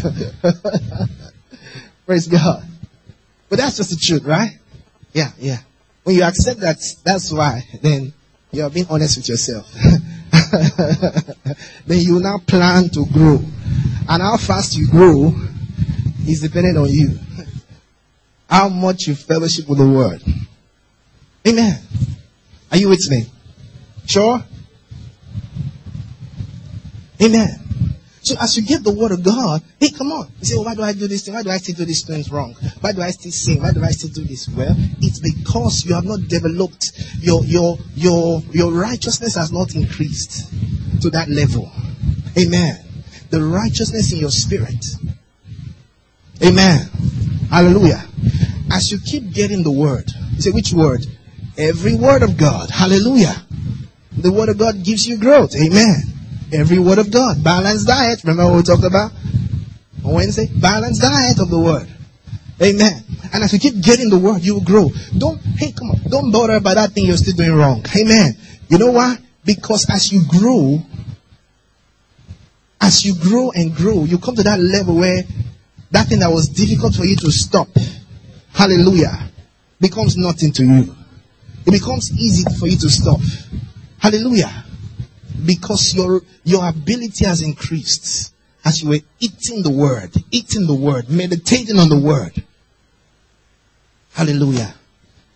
*laughs* Praise God. But that's just the truth, right? Yeah, yeah. When you accept that, that's why, then you're being honest with yourself. *laughs* then you now plan to grow. And how fast you grow is dependent on you. How much you fellowship with the word. Amen. Are you with me? Sure? Amen. So as you get the word of God, hey, come on. You say, well, why do I do this thing? Why do I still do these things wrong? Why do I still sing? Why do I still do this? Well, it's because you have not developed your, your, your, your righteousness has not increased to that level. Amen. The righteousness in your spirit. Amen. Hallelujah. As you keep getting the word, say, which word? Every word of God. Hallelujah. The word of God gives you growth. Amen. Every word of God. Balanced diet. Remember what we talked about on Wednesday? Balanced diet of the word. Amen. And as you keep getting the word, you will grow. Don't, hey, come on. Don't bother about that thing you're still doing wrong. Amen. You know why? Because as you grow, as you grow and grow, you come to that level where that thing that was difficult for you to stop, hallelujah, becomes nothing to you. It becomes easy for you to stop. Hallelujah because your, your ability has increased as you were eating the word, eating the word, meditating on the word. Hallelujah.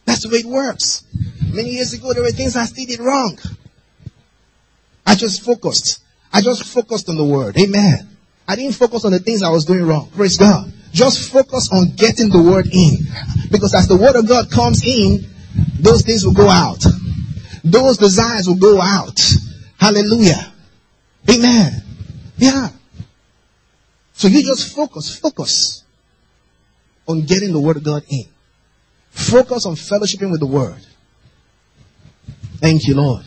That's the way it works. Many years ago, there were things I still did wrong. I just focused. I just focused on the word. Amen. I didn't focus on the things I was doing wrong. Praise God. Just focus on getting the word in. Because as the word of God comes in, those things will go out. Those desires will go out. Hallelujah. Amen. Yeah. So you just focus, focus on getting the word of God in. Focus on fellowshipping with the word. Thank you, Lord.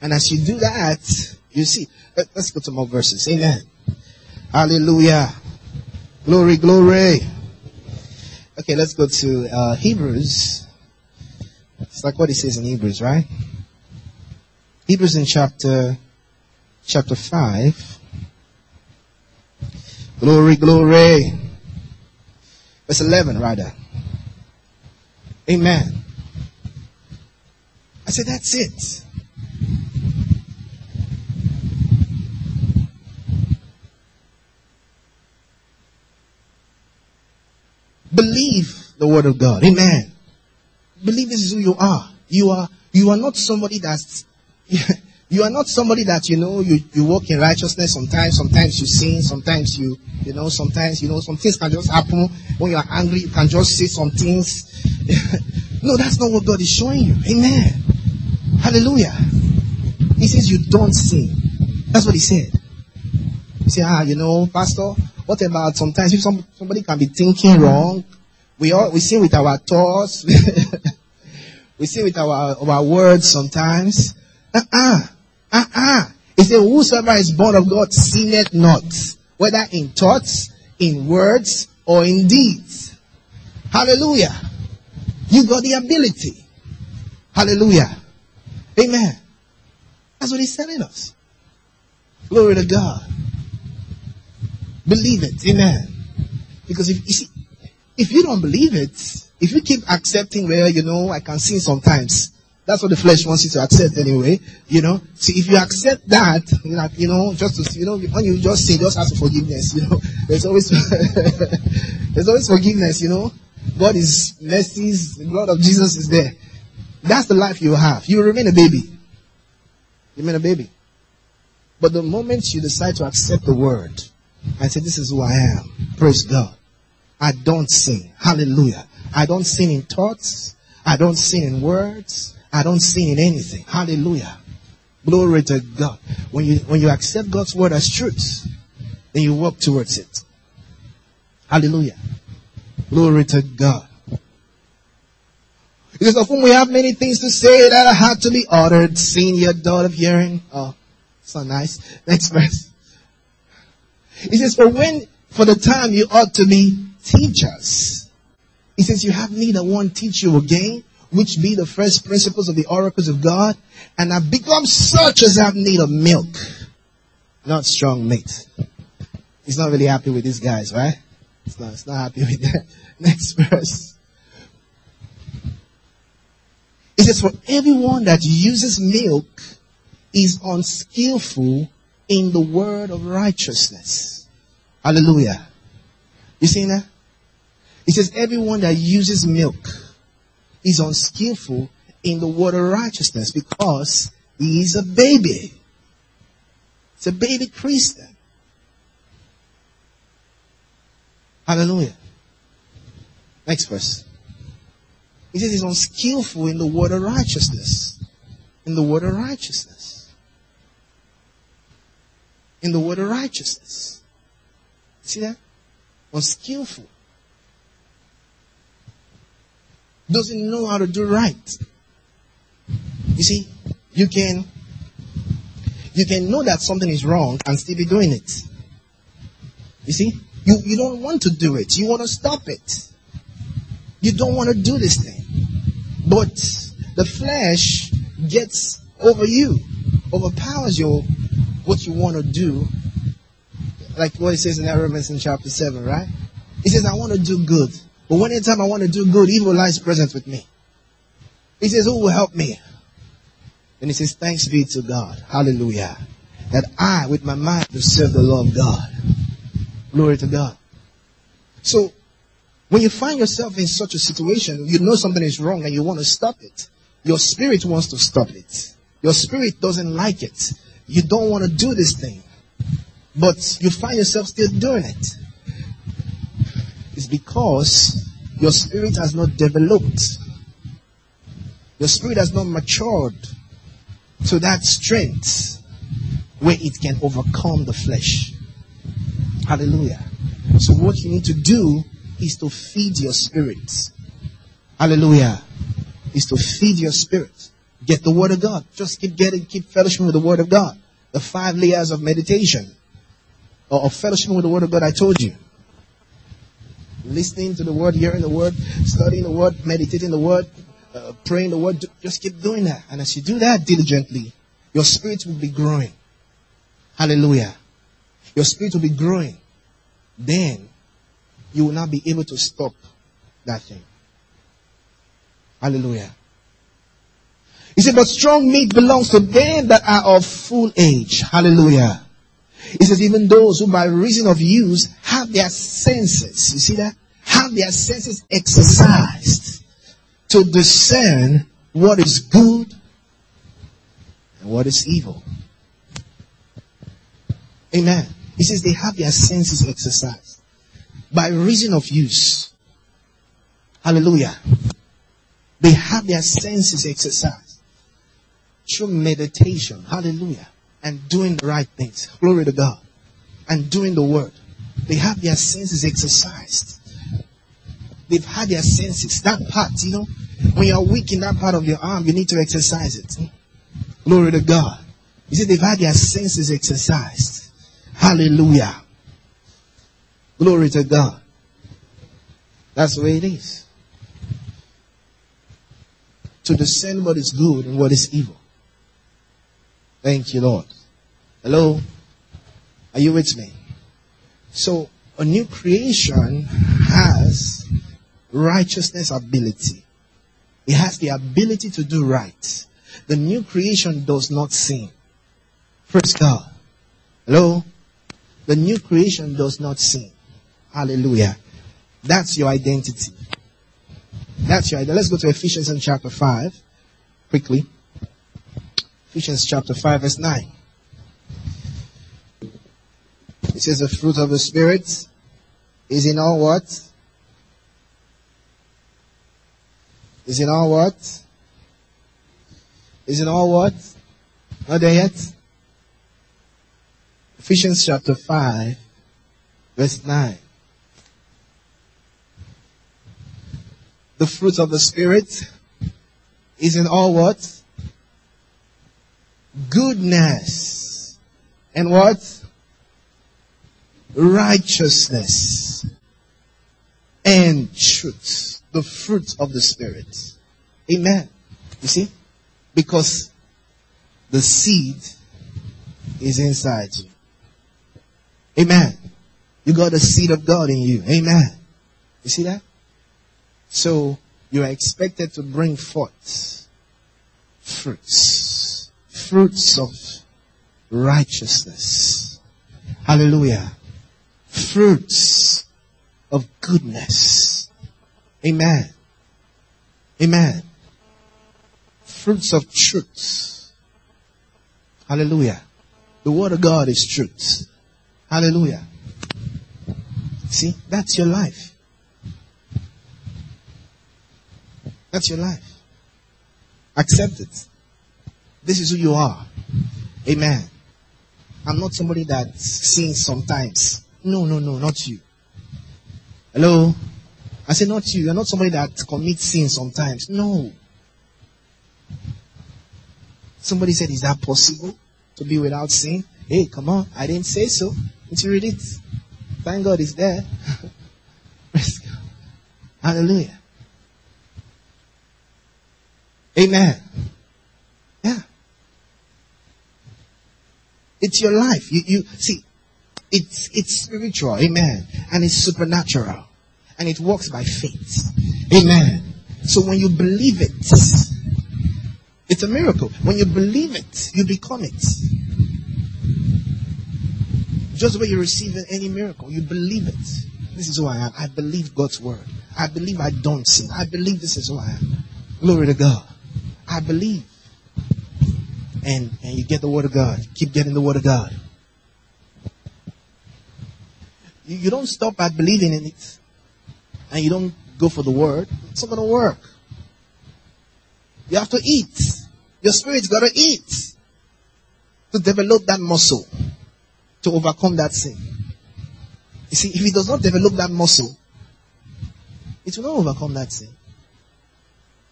And as you do that, you see, let, us go to more verses. Amen. Hallelujah. Glory, glory. Okay, let's go to uh, Hebrews. It's like what he says in Hebrews, right? Hebrews in chapter chapter five. Glory, glory. Verse eleven, rather. Amen. I said, that's it. Believe the word of God. Amen. Believe this is who you are. You are, you are not somebody that's, *laughs* you are not somebody that, you know, you, you walk in righteousness sometimes, sometimes you sin, sometimes you, you know, sometimes, you know, some things can just happen when you are angry, you can just say some things. *laughs* no, that's not what God is showing you. Amen. Hallelujah. He says you don't sin. That's what he said. You say, ah, you know, Pastor, what about sometimes if some, somebody can be thinking wrong? We all, we sin with our thoughts. *laughs* we sin with our, our words sometimes. Uh-uh. Uh-uh. He said, whosoever is born of God sinneth not. Whether in thoughts, in words, or in deeds. Hallelujah. You got the ability. Hallelujah. Amen. That's what he's telling us. Glory to God. Believe it. Amen. Because if you see, if you don't believe it, if you keep accepting where, you know, I can sin sometimes, that's what the flesh wants you to accept anyway, you know. See, if you accept that, like, you know, just to, you know, when you just say, just ask for forgiveness, you know, *laughs* there's always, *laughs* there's always forgiveness, you know. God is mercy, the blood of Jesus is there. That's the life you have. You remain a baby. You remain a baby. But the moment you decide to accept the word and say, this is who I am, praise God. I don't sin. Hallelujah. I don't sin in thoughts. I don't sin in words. I don't sin in anything. Hallelujah. Glory to God. When you, when you accept God's word as truth, then you walk towards it. Hallelujah. Glory to God. It says, of whom we have many things to say that are hard to be uttered, seeing your daughter of hearing. Oh, so nice. Next verse. He says, for when, for the time you ought to be teachers. He says, you have need of one teach you again, which be the first principles of the oracles of God, and have become such as have need of milk, not strong meat. He's not really happy with these guys, right? It's not, it's not happy with that. *laughs* Next verse. It says, for everyone that uses milk is unskillful in the word of righteousness. Hallelujah. You see that? It says, everyone that uses milk is unskillful in the word of righteousness because he is a baby. It's a baby Christian. Hallelujah. Next verse. He says he's unskillful in the word of righteousness. In the word of righteousness. In the word of righteousness. See that? Unskillful. Doesn't know how to do right. You see, you can, you can know that something is wrong and still be doing it. You see? You, you don't want to do it. You want to stop it. You don't want to do this thing. But the flesh gets over you, overpowers your what you want to do. Like what it says in Romans in chapter 7, right? He says, I want to do good. But when anytime I want to do good, evil lies present with me. He says, Who will help me? And he says, Thanks be to God. Hallelujah. That I, with my mind, will serve the Lord God. Glory to God. So, when you find yourself in such a situation, you know something is wrong and you want to stop it. Your spirit wants to stop it. Your spirit doesn't like it. You don't want to do this thing. But you find yourself still doing it. Is because your spirit has not developed. Your spirit has not matured to that strength where it can overcome the flesh. Hallelujah. So what you need to do is to feed your spirit. Hallelujah. Is to feed your spirit. Get the word of God. Just keep getting, keep fellowship with the word of God. The five layers of meditation or of fellowship with the word of God I told you. Listening to the word, hearing the word, studying the word, meditating the word, uh, praying the word. Just keep doing that. And as you do that diligently, your spirit will be growing. Hallelujah. Your spirit will be growing. Then you will not be able to stop that thing. Hallelujah. He said, but strong meat belongs to them that are of full age. Hallelujah. He says, even those who by reason of use have their senses, you see that? Have their senses exercised to discern what is good and what is evil. Amen. He says they have their senses exercised by reason of use. Hallelujah. They have their senses exercised through meditation. Hallelujah. And doing the right things. Glory to God. And doing the word. They have their senses exercised. They've had their senses. That part, you know, when you're weak in that part of your arm, you need to exercise it. Glory to God. You see, they've had their senses exercised. Hallelujah. Glory to God. That's the way it is. To discern what is good and what is evil. Thank you, Lord. Hello? Are you with me? So, a new creation has righteousness ability. It has the ability to do right. The new creation does not sin. Praise God. Hello? The new creation does not sin. Hallelujah. That's your identity. That's your identity. Let's go to Ephesians chapter 5 quickly. Ephesians chapter 5 verse 9. It says the fruit of the Spirit is in all what? Is in all what? Is in all what? Not there yet? Ephesians chapter 5 verse 9. The fruit of the Spirit is in all what? Goodness. And what? Righteousness. And truth. The fruit of the Spirit. Amen. You see? Because the seed is inside you. Amen. You got the seed of God in you. Amen. You see that? So you are expected to bring forth fruits. Fruits of righteousness. Hallelujah. Fruits of goodness. Amen. Amen. Fruits of truth. Hallelujah. The word of God is truth. Hallelujah. See, that's your life. That's your life. Accept it. This is who you are. Amen. I'm not somebody that sings sometimes. No, no, no, not you. Hello? I say not you. You're not somebody that commits sin sometimes. No. Somebody said, is that possible to be without sin? Hey, come on. I didn't say so. Did you read it? Thank God it's there. *laughs* Praise God. Hallelujah. Amen. Yeah. It's your life. You, you see, it's, it's spiritual. Amen. And it's supernatural. And it works by faith. Amen. So when you believe it, it's a miracle. When you believe it, you become it. Just when you receive any miracle, you believe it. This is who I am. I believe God's word. I believe I don't sin. I believe this is who I am. Glory to God. I believe. And, and you get the word of God. Keep getting the word of God. You, you don't stop at believing in it. and you don't go for the word, it's not going to work. You have to eat. Your spirit's got to eat to develop that muscle to overcome that sin. You see, if it does not develop that muscle, it will not overcome that sin.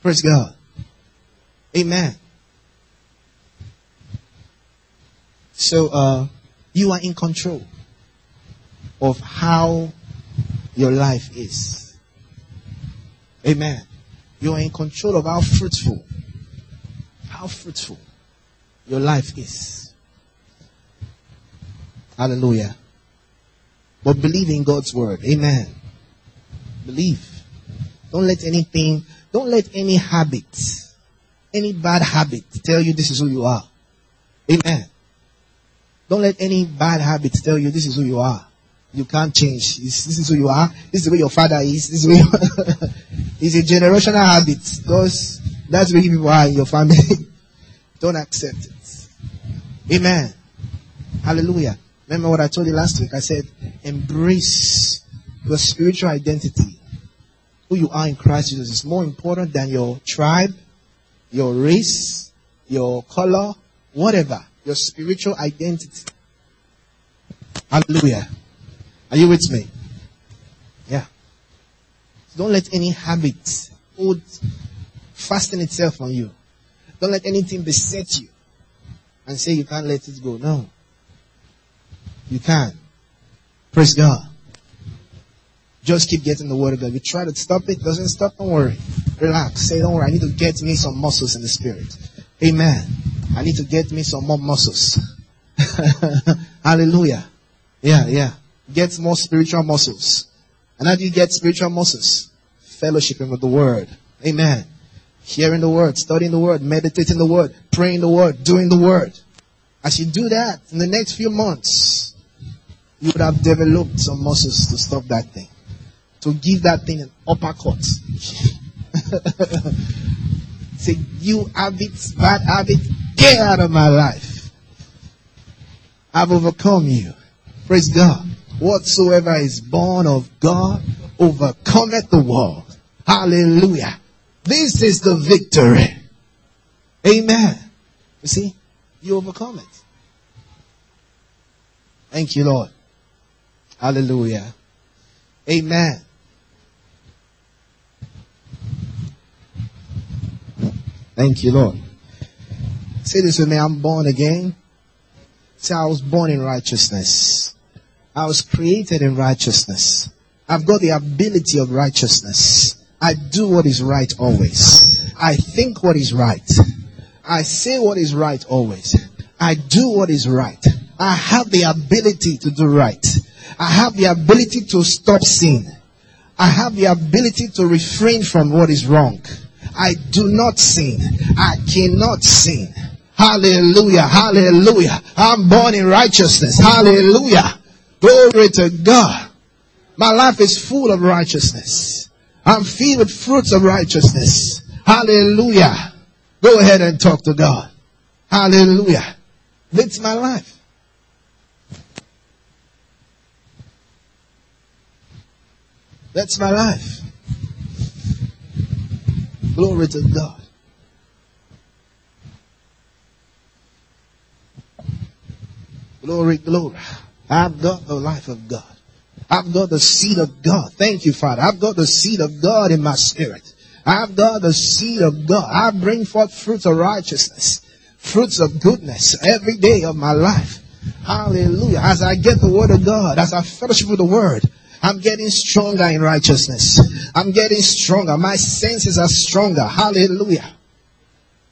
Praise God. Amen. So, uh, you are in control of how your life is. Amen. You are in control of how fruitful, how fruitful your life is. Hallelujah. But believe in God's word. Amen. Believe. Don't let anything, don't let any habit, any bad habit tell you this is who you are. Amen. Don't let any bad habit tell you this is who you are. You can't change. This, this is who you are. This is the way your father is. This is way *laughs* it's a generational habit because that's where people are in your family. *laughs* Don't accept it. Amen. Hallelujah. Remember what I told you last week? I said, embrace your spiritual identity. Who you are in Christ Jesus is more important than your tribe, your race, your color, whatever. Your spiritual identity. Hallelujah. Are you with me? Yeah. Don't let any habit hold fasten itself on you. Don't let anything beset you and say you can't let it go. No. You can. Praise God. Just keep getting the word of God. You try to stop it, doesn't stop, don't worry. Relax. Say, don't worry, I need to get me some muscles in the spirit. Amen. I need to get me some more muscles. *laughs* Hallelujah. Yeah, yeah. Get more spiritual muscles. And how do you get spiritual muscles? Fellowshipping with the word. Amen. Hearing the word, studying the word, meditating the word, praying the word, doing the word. As you do that, in the next few months, you would have developed some muscles to stop that thing. To give that thing an uppercut. *laughs* Say, you habits, bad habit, get out of my life. I've overcome you. Praise God. Whatsoever is born of God overcometh the world. Hallelujah. This is the victory. Amen. You see, you overcome it. Thank you, Lord. Hallelujah. Amen. Thank you, Lord. Say this with me. I'm born again. Say, I was born in righteousness. I was created in righteousness. I've got the ability of righteousness. I do what is right always. I think what is right. I say what is right always. I do what is right. I have the ability to do right. I have the ability to stop sin. I have the ability to refrain from what is wrong. I do not sin. I cannot sin. Hallelujah. Hallelujah. I'm born in righteousness. Hallelujah. Glory to God. My life is full of righteousness. I'm filled with fruits of righteousness. Hallelujah. Go ahead and talk to God. Hallelujah. That's my life. That's my life. Glory to God. Glory, glory. I've got the life of God. I've got the seed of God. Thank you, Father. I've got the seed of God in my spirit. I've got the seed of God. I bring forth fruits of righteousness, fruits of goodness every day of my life. Hallelujah. As I get the word of God, as I fellowship with the word, I'm getting stronger in righteousness. I'm getting stronger. My senses are stronger. Hallelujah.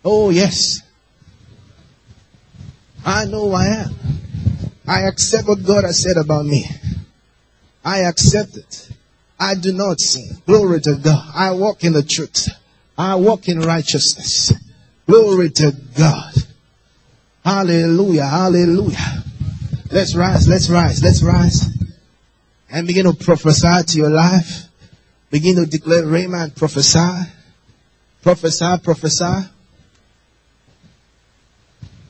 Oh, yes. I know I am. I accept what God has said about me. I accept it. I do not sin. Glory to God. I walk in the truth. I walk in righteousness. Glory to God. Hallelujah. Hallelujah. Let's rise. Let's rise. Let's rise. And begin to prophesy to your life. Begin to declare Raymond prophesy. Prophesy, prophesy.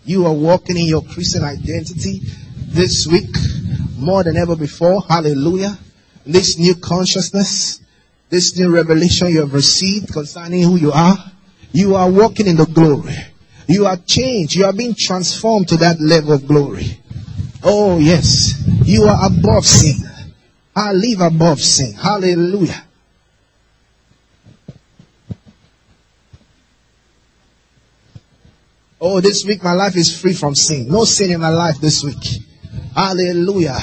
You are walking in your Christian identity this week more than ever before. Hallelujah. This new consciousness, this new revelation you have received concerning who you are, you are walking in the glory. You are changed. You are being transformed to that level of glory. Oh yes. You are above sin. I live above sin. Hallelujah. Oh, this week my life is free from sin. No sin in my life this week. Hallelujah.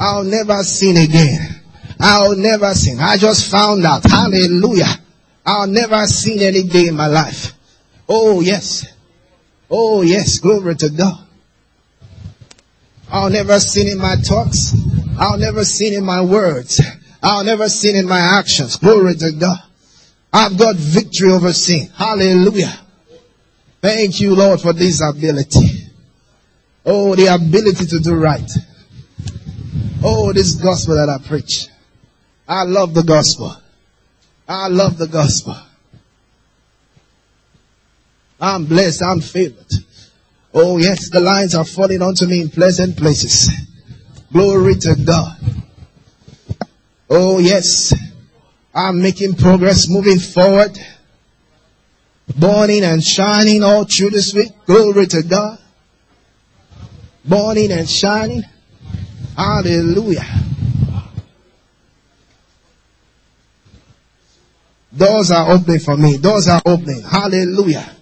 I'll never sin again. I'll never sin. I just found out. Hallelujah. I'll never sin any day in my life. Oh yes. Oh yes. Glory to God. I'll never sin in my thoughts. I'll never sin in my words. I'll never sin in my actions. Glory to God. I've got victory over sin. Hallelujah. Thank you, Lord, for this ability. Oh, the ability to do right. Oh, this gospel that I preach. I love the gospel. I love the gospel. I'm blessed. I'm favored. Oh yes, the lines are falling onto me in pleasant places. Glory to God. Oh yes, I'm making progress, moving forward, burning and shining all through this week. Glory to God. Burning and shining. Hallelujah. Doors are opening for me. Doors are opening. Hallelujah.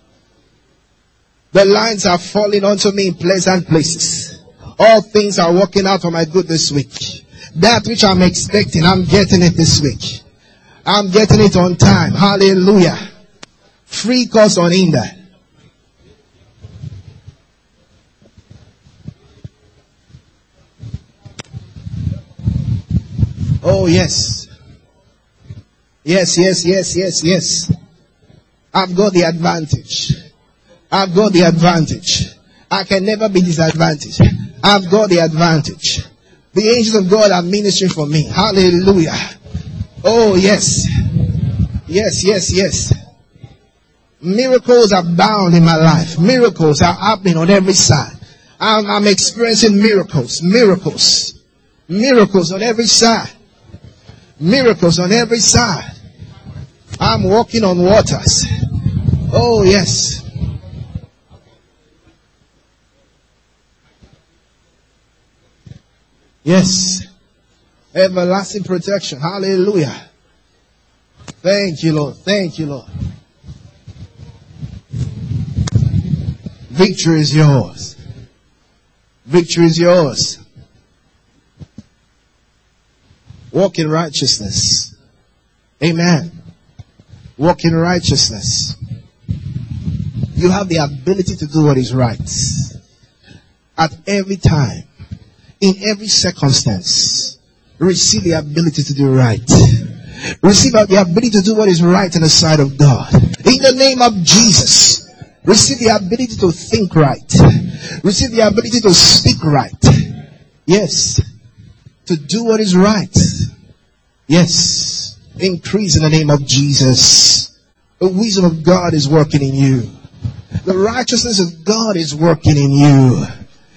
The lines are falling onto me in pleasant places. All things are working out for my good this week. That which I'm expecting, I'm getting it this week. I'm getting it on time. Hallelujah. Free course on Inda. Oh yes. Yes, yes, yes, yes, yes. I've got the advantage. I've got the advantage. I can never be disadvantaged. I've got the advantage. The angels of God are ministering for me. Hallelujah. Oh yes. Yes, yes, yes. Miracles are bound in my life. Miracles are happening on every side. I'm, I'm experiencing miracles, miracles, miracles on every side. Miracles on every side. I'm walking on waters. Oh yes. Yes. Everlasting protection. Hallelujah. Thank you, Lord. Thank you, Lord. Victory is yours. Victory is yours. Walk in righteousness. Amen. Walk in righteousness. You have the ability to do what is right. At every time. In every circumstance. Receive the ability to do right. Receive the ability to do what is right in the sight of God. In the name of Jesus. Receive the ability to think right. Receive the ability to speak right. Yes. To do what is right. Yes. Increase in the name of Jesus. The wisdom of God is working in you. The righteousness of God is working in you.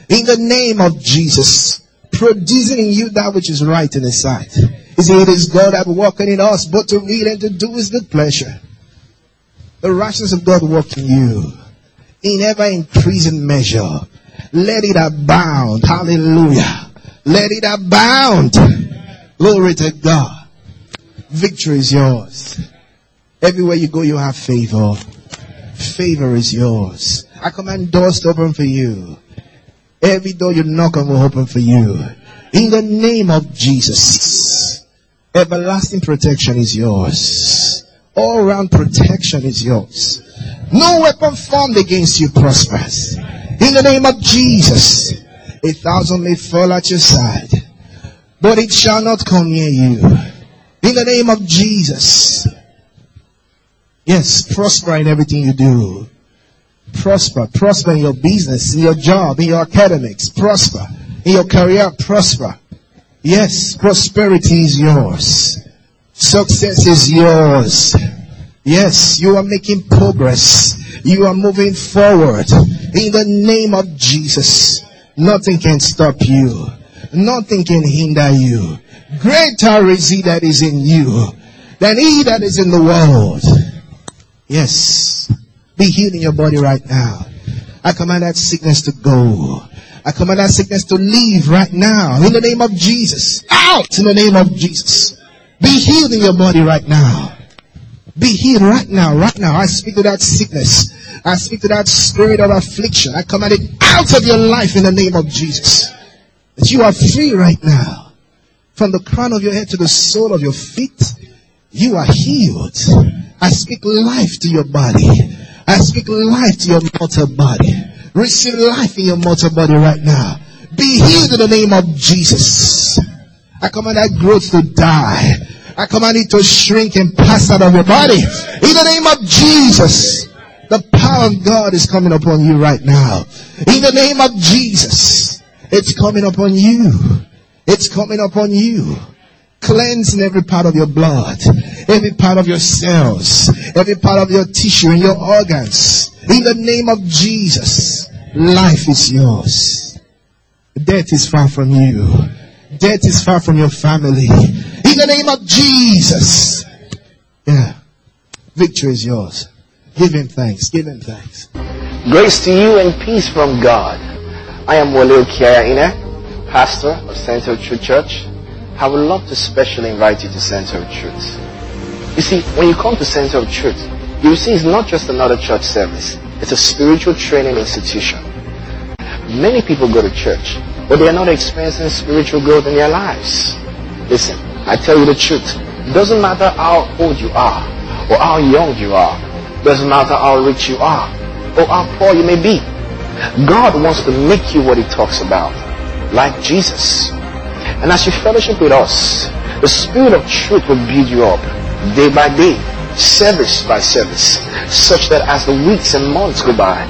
In the name of Jesus. Producing in you that which is right in His sight. He it is God that working in us, both to will and to do His good pleasure. The righteousness of God work in you. In ever increasing measure. Let it abound. Hallelujah. Let it abound. Glory to God. Victory is yours. Everywhere you go, you have favor. Favor is yours. I command doors to open for you. Every door you knock on will open for you. In the name of Jesus. Everlasting protection is yours. All round protection is yours. No weapon formed against you prospers. In the name of Jesus. A thousand may fall at your side, but it shall not come near you. In the name of Jesus. Yes, prosper in everything you do. Prosper, prosper in your business, in your job, in your academics, prosper. In your career, prosper. Yes, prosperity is yours. Success is yours. Yes, you are making progress. You are moving forward. In the name of Jesus, nothing can stop you. Nothing can hinder you. Greater is he that is in you than he that is in the world. Yes. Be healed in your body right now. I command that sickness to go. I command that sickness to leave right now. In the name of Jesus. Out in the name of Jesus. Be healed in your body right now. Be healed right now, right now. I speak to that sickness. I speak to that spirit of affliction. I command it out of your life in the name of Jesus. That you are free right now. From the crown of your head to the sole of your feet, you are healed. I speak life to your body. I speak life to your mortal body. Receive life in your mortal body right now. Be healed in the name of Jesus. I command that growth to die. I command it to shrink and pass out of your body. In the name of Jesus. The power of God is coming upon you right now. In the name of Jesus. It's coming upon you. It's coming upon you. Cleansing every part of your blood, every part of your cells, every part of your tissue and your organs. In the name of Jesus, life is yours. Death is far from you. Death is far from your family. In the name of Jesus. Yeah. Victory is yours. Give him thanks. Give him thanks. Grace to you and peace from God. I am Wole Ine, pastor of Center of Truth Church. I would love to specially invite you to Center of Truth. You see, when you come to Center of Truth, you see it's not just another church service. It's a spiritual training institution. Many people go to church, but they are not experiencing spiritual growth in their lives. Listen, I tell you the truth. It doesn't matter how old you are, or how young you are. It doesn't matter how rich you are, or how poor you may be. God wants to make you what He talks about, like Jesus. And as you fellowship with us, the Spirit of truth will build you up day by day, service by service, such that as the weeks and months go by,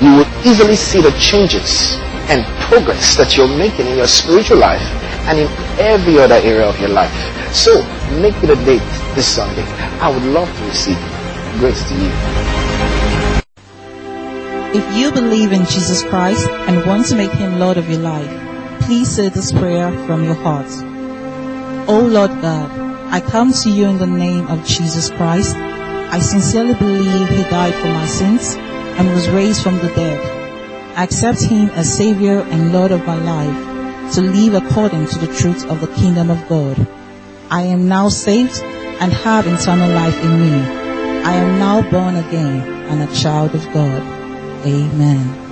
you will easily see the changes and progress that you're making in your spiritual life and in every other area of your life. So, make it a date this Sunday. I would love to receive. Grace to you. If you believe in Jesus Christ and want to make him Lord of your life, please say this prayer from your heart. Oh Lord God, I come to you in the name of Jesus Christ. I sincerely believe he died for my sins and was raised from the dead. I accept him as Savior and Lord of my life to live according to the truth of the kingdom of God. I am now saved and have eternal life in me. I am now born again and a child of God. Amen.